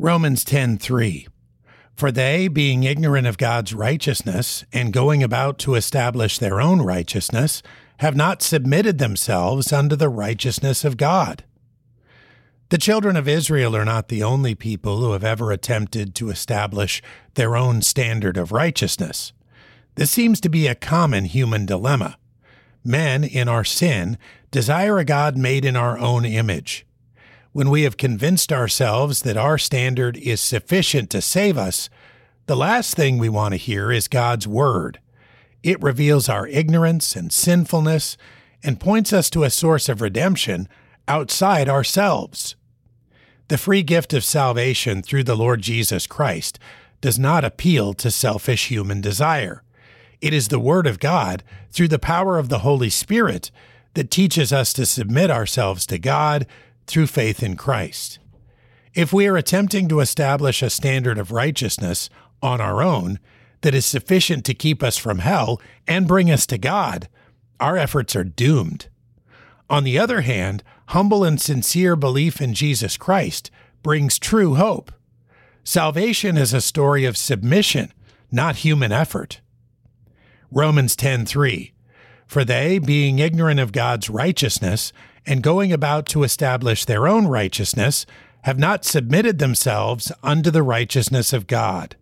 Romans 10:3 For they being ignorant of God's righteousness and going about to establish their own righteousness have not submitted themselves unto the righteousness of God. The children of Israel are not the only people who have ever attempted to establish their own standard of righteousness. This seems to be a common human dilemma. Men, in our sin, desire a God made in our own image when we have convinced ourselves that our standard is sufficient to save us, the last thing we want to hear is God's Word. It reveals our ignorance and sinfulness and points us to a source of redemption outside ourselves. The free gift of salvation through the Lord Jesus Christ does not appeal to selfish human desire. It is the Word of God, through the power of the Holy Spirit, that teaches us to submit ourselves to God through faith in Christ. If we are attempting to establish a standard of righteousness on our own that is sufficient to keep us from hell and bring us to God, our efforts are doomed. On the other hand, humble and sincere belief in Jesus Christ brings true hope. Salvation is a story of submission, not human effort. Romans 10:3 For they, being ignorant of God's righteousness and going about to establish their own righteousness, have not submitted themselves unto the righteousness of God.